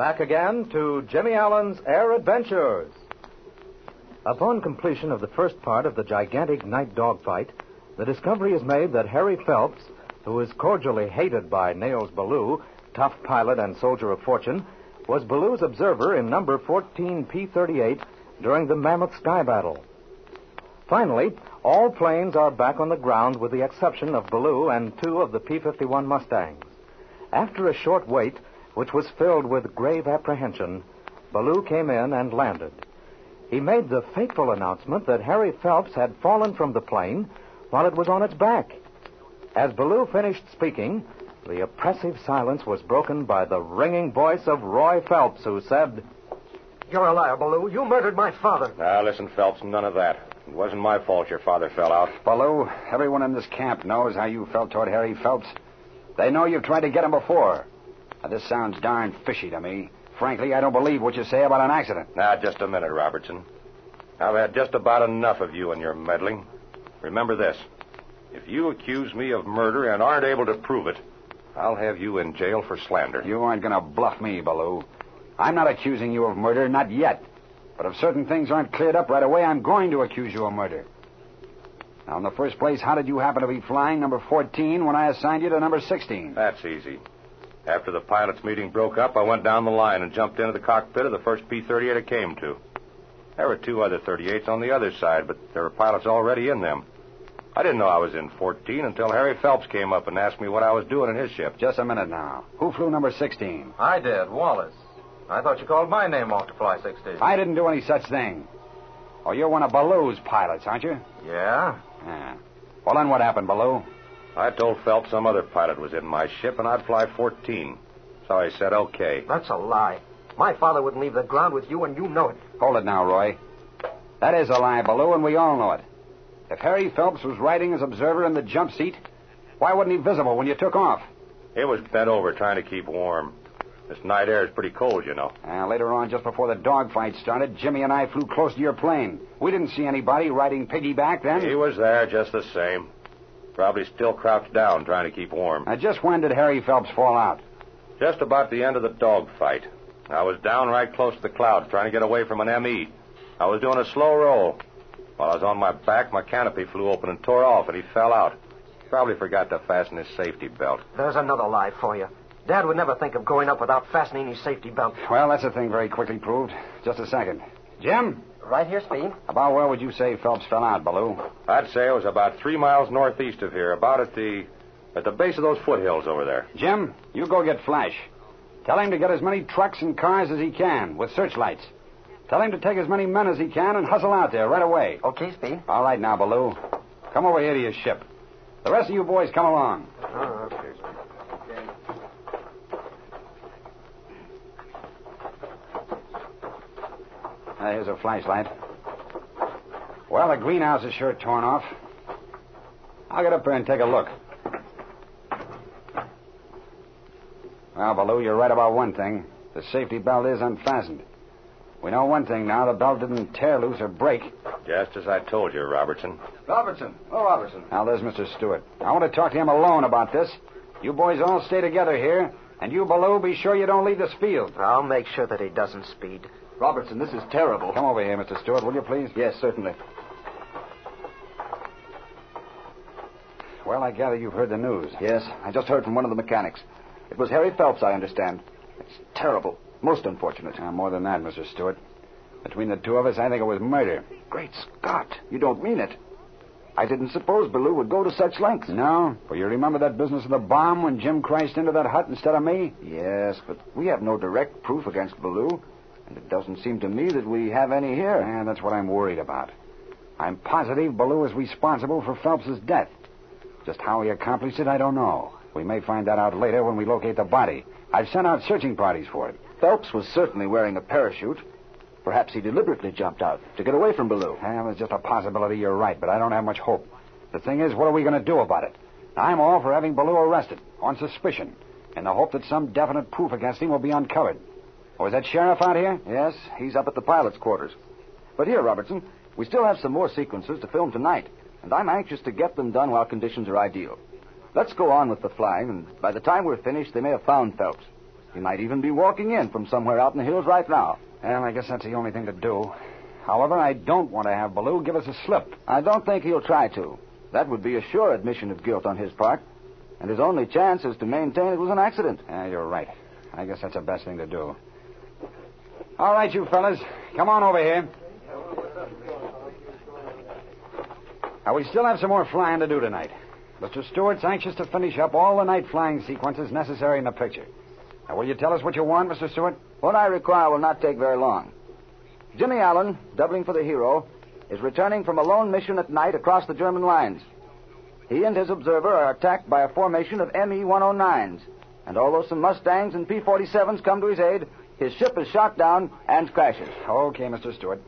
Back again to Jimmy Allen's Air Adventures. Upon completion of the first part of the gigantic night dogfight, the discovery is made that Harry Phelps, who is cordially hated by Nails Ballou, tough pilot and soldier of fortune, was Ballou's observer in number 14 P-38 during the Mammoth Sky Battle. Finally, all planes are back on the ground with the exception of Ballou and two of the P-51 Mustangs. After a short wait, which was filled with grave apprehension, Ballou came in and landed. He made the fateful announcement that Harry Phelps had fallen from the plane while it was on its back. As Ballou finished speaking, the oppressive silence was broken by the ringing voice of Roy Phelps, who said, You're a liar, Ballou. You murdered my father. Now, listen, Phelps, none of that. It wasn't my fault your father fell out. Ballou, everyone in this camp knows how you felt toward Harry Phelps. They know you've tried to get him before. Now, this sounds darn fishy to me. Frankly, I don't believe what you say about an accident. Now, just a minute, Robertson. I've had just about enough of you and your meddling. Remember this. If you accuse me of murder and aren't able to prove it, I'll have you in jail for slander. You aren't going to bluff me, Ballou. I'm not accusing you of murder, not yet. But if certain things aren't cleared up right away, I'm going to accuse you of murder. Now, in the first place, how did you happen to be flying number 14 when I assigned you to number 16? That's easy. After the pilots' meeting broke up, I went down the line and jumped into the cockpit of the first P 38 I came to. There were two other 38s on the other side, but there were pilots already in them. I didn't know I was in 14 until Harry Phelps came up and asked me what I was doing in his ship. Just a minute now. Who flew number 16? I did, Wallace. I thought you called my name off to fly 16. I didn't do any such thing. Oh, you're one of Ballou's pilots, aren't you? Yeah? Yeah. Well, then what happened, Ballou? I told Phelps some other pilot was in my ship and I'd fly 14. So he said okay. That's a lie. My father wouldn't leave the ground with you, and you know it. Hold it now, Roy. That is a lie, Ballou, and we all know it. If Harry Phelps was riding as observer in the jump seat, why wasn't he visible when you took off? He was bent over trying to keep warm. This night air is pretty cold, you know. Uh, later on, just before the dogfight started, Jimmy and I flew close to your plane. We didn't see anybody riding piggyback then. He was there just the same. Probably still crouched down trying to keep warm. Now, just when did Harry Phelps fall out? Just about the end of the dogfight. I was down right close to the clouds trying to get away from an ME. I was doing a slow roll. While I was on my back, my canopy flew open and tore off, and he fell out. Probably forgot to fasten his safety belt. There's another lie for you. Dad would never think of going up without fastening his safety belt. Well, that's a thing very quickly proved. Just a second. Jim? Right here, Speed. About where would you say Phelps fell out, Ballou? I'd say it was about three miles northeast of here, about at the at the base of those foothills over there. Jim, you go get Flash. Tell him to get as many trucks and cars as he can with searchlights. Tell him to take as many men as he can and hustle out there right away. Okay, Speed. All right now, Ballou. Come over here to your ship. The rest of you boys come along. Oh, okay. Uh, here's a flashlight. Well, the greenhouse is sure torn off. I'll get up there and take a look. Well, Ballou, you're right about one thing. The safety belt is unfastened. We know one thing now. The belt didn't tear loose or break. Just as I told you, Robertson. Robertson. Oh, Robertson. Now, there's Mr. Stewart. I want to talk to him alone about this. You boys all stay together here. And you, Ballou, be sure you don't leave this field. I'll make sure that he doesn't, Speed. Robertson, this is terrible. Come over here, Mr. Stewart, will you, please? Yes, certainly. Well, I gather you've heard the news. Yes, I just heard from one of the mechanics. It was Harry Phelps, I understand. It's terrible. Most unfortunate. Uh, more than that, Mr. Stewart. Between the two of us, I think it was murder. Great Scott. You don't mean it. I didn't suppose Ballou would go to such lengths. No? Well, you remember that business of the bomb when Jim crashed into that hut instead of me? Yes, but we have no direct proof against Ballou. And it doesn't seem to me that we have any here. And that's what I'm worried about. I'm positive Ballou is responsible for Phelps's death. Just how he accomplished it, I don't know. We may find that out later when we locate the body. I've sent out searching parties for it. Phelps was certainly wearing a parachute. Perhaps he deliberately jumped out to get away from Ballou. Well, there's just a possibility you're right, but I don't have much hope. The thing is, what are we going to do about it? I'm all for having Ballou arrested on suspicion, in the hope that some definite proof against him will be uncovered. Oh, is that sheriff out here? Yes, he's up at the pilot's quarters. But here, Robertson, we still have some more sequences to film tonight, and I'm anxious to get them done while conditions are ideal. Let's go on with the flying, and by the time we're finished, they may have found Phelps. He might even be walking in from somewhere out in the hills right now. Well, I guess that's the only thing to do. However, I don't want to have Ballou give us a slip. I don't think he'll try to. That would be a sure admission of guilt on his part. And his only chance is to maintain it was an accident. Yeah, you're right. I guess that's the best thing to do. All right, you fellas. Come on over here. Now, we still have some more flying to do tonight. Mr. Stewart's anxious to finish up all the night flying sequences necessary in the picture. Now, will you tell us what you want, Mr. Stewart? What I require will not take very long. Jimmy Allen, doubling for the hero, is returning from a lone mission at night across the German lines. He and his observer are attacked by a formation of ME 109s, and although some Mustangs and P 47s come to his aid, his ship is shot down and crashes. Okay, Mr. Stewart.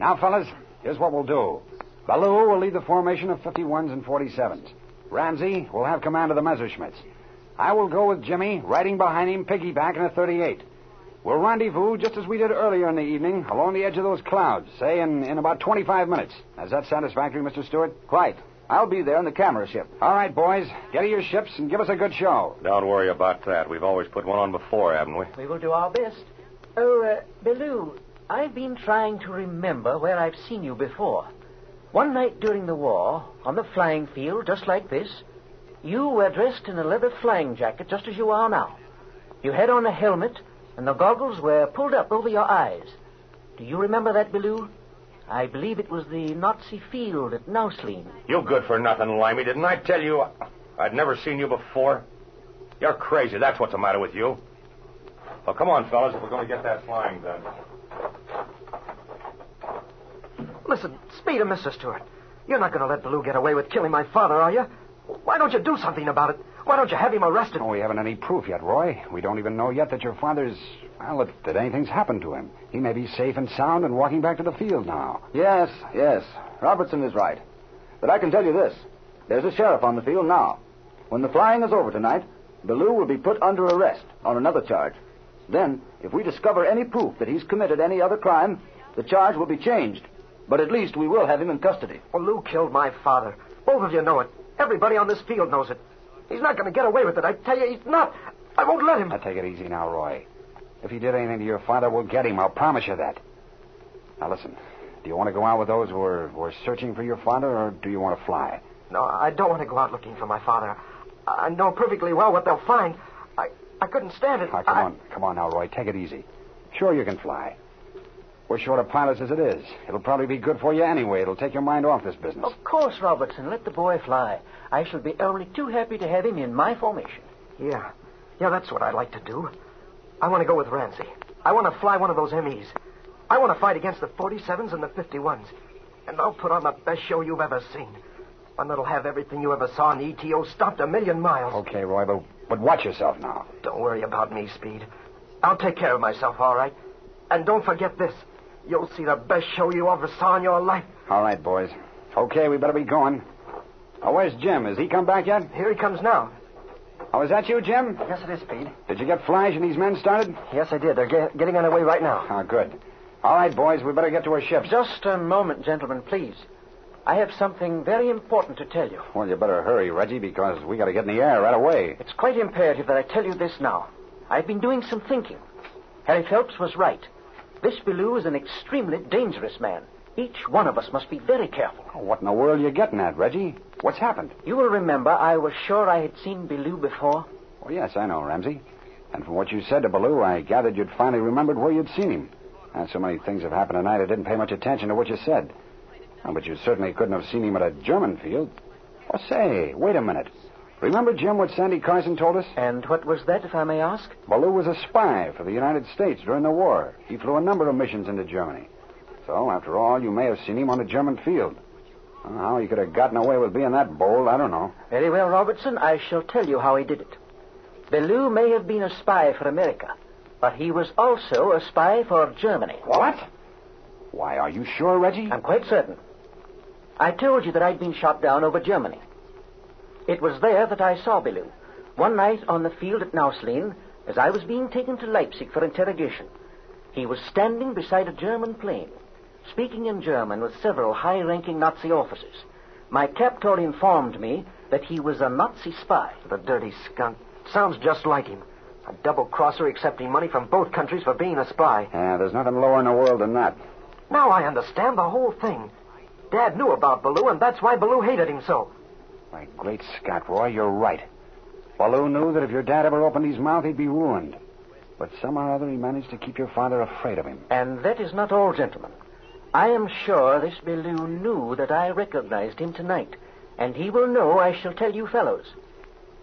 Now, fellas, here's what we'll do. Ballou will lead the formation of 51s and 47s. Ramsey will have command of the Messerschmitts. I will go with Jimmy, riding behind him, piggyback in a 38. We'll rendezvous just as we did earlier in the evening along the edge of those clouds, say in, in about 25 minutes. Is that satisfactory, Mr. Stewart? Quite. I'll be there in the camera ship. All right, boys. Get to your ships and give us a good show. Don't worry about that. We've always put one on before, haven't we? We will do our best. Oh, uh, Ballou, I've been trying to remember where I've seen you before. One night during the war, on the flying field, just like this, you were dressed in a leather flying jacket, just as you are now. You had on a helmet, and the goggles were pulled up over your eyes. Do you remember that, Ballou? I believe it was the Nazi field at Nausleen. You good for nothing, Limey. Didn't I tell you I'd never seen you before? You're crazy. That's what's the matter with you. Well, come on, fellas, if we're going to get that flying done. Listen, Speed and Mr. Stewart, you're not going to let Ballou get away with killing my father, are you? Why don't you do something about it? Why don't you have him arrested? Oh, we haven't any proof yet, Roy. We don't even know yet that your father's. Well, that, that anything's happened to him. He may be safe and sound and walking back to the field now. Yes, yes. Robertson is right. But I can tell you this there's a sheriff on the field now. When the flying is over tonight, Ballou will be put under arrest on another charge. Then, if we discover any proof that he's committed any other crime, the charge will be changed. But at least we will have him in custody. Ballou killed my father. Both of you know it. Everybody on this field knows it. He's not going to get away with it. I tell you, he's not. I won't let him. Now, take it easy now, Roy. If he did anything to your father, we'll get him. I'll promise you that. Now, listen. Do you want to go out with those who are, who are searching for your father, or do you want to fly? No, I don't want to go out looking for my father. I know perfectly well what they'll find. I, I couldn't stand it. Now, come I- on. Come on now, Roy. Take it easy. Sure, you can fly. We're short of pilots as it is. It'll probably be good for you anyway. It'll take your mind off this business. Of course, Robertson. Let the boy fly. I shall be only too happy to have him in my formation. Yeah. Yeah, that's what I'd like to do. I want to go with Ramsey. I want to fly one of those MEs. I want to fight against the 47s and the 51s. And I'll put on the best show you've ever seen. One that'll have everything you ever saw in the ETO stopped a million miles. Okay, Roy, but, but watch yourself now. Don't worry about me, Speed. I'll take care of myself, all right? And don't forget this. You'll see the best show you ever saw in your life. All right, boys. Okay, we better be going. Oh, where's Jim? Has he come back yet? Here he comes now. Oh, is that you, Jim? Yes, it is, Pete. Did you get Flash and these men started? Yes, I did. They're ge- getting on their way right now. Oh, good. All right, boys, we better get to our ships. Just a moment, gentlemen, please. I have something very important to tell you. Well, you better hurry, Reggie, because we got to get in the air right away. It's quite imperative that I tell you this now. I've been doing some thinking. Harry Phelps was right. This Ballou is an extremely dangerous man. Each one of us must be very careful. Oh, what in the world are you getting at, Reggie? What's happened? You will remember I was sure I had seen Ballou before. Oh, yes, I know, Ramsey. And from what you said to Ballou, I gathered you'd finally remembered where you'd seen him. And so many things have happened tonight, I didn't pay much attention to what you said. Oh, but you certainly couldn't have seen him at a German field. Oh, say, wait a minute. Remember, Jim, what Sandy Carson told us? And what was that, if I may ask? Ballou was a spy for the United States during the war. He flew a number of missions into Germany. So, after all, you may have seen him on a German field. How he could have gotten away with being that bold, I don't know. Very well, Robertson. I shall tell you how he did it. Ballou may have been a spy for America, but he was also a spy for Germany. What? Why, are you sure, Reggie? I'm quite certain. I told you that I'd been shot down over Germany. It was there that I saw Ballou. One night on the field at Nausleen, as I was being taken to Leipzig for interrogation. He was standing beside a German plane, speaking in German with several high ranking Nazi officers. My captor informed me that he was a Nazi spy. The dirty skunk. Sounds just like him. A double crosser accepting money from both countries for being a spy. Yeah, there's nothing lower in the world than that. Now I understand the whole thing. Dad knew about Ballou, and that's why Ballou hated him so. My great Scott, Roy, you're right. Ballou knew that if your dad ever opened his mouth, he'd be ruined. But somehow or other he managed to keep your father afraid of him. And that is not all, gentlemen. I am sure this Ballou knew that I recognized him tonight, and he will know I shall tell you fellows.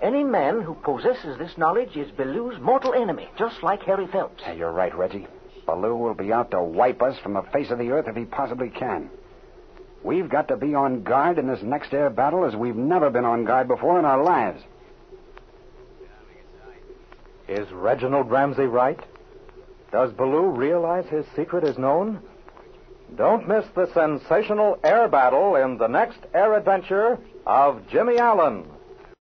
Any man who possesses this knowledge is Ballou's mortal enemy, just like Harry Phelps. Yeah, you're right, Reggie. Ballou will be out to wipe us from the face of the earth if he possibly can. We've got to be on guard in this next air battle as we've never been on guard before in our lives. Is Reginald Ramsey right? Does Ballou realize his secret is known? Don't miss the sensational air battle in the next air adventure of Jimmy Allen.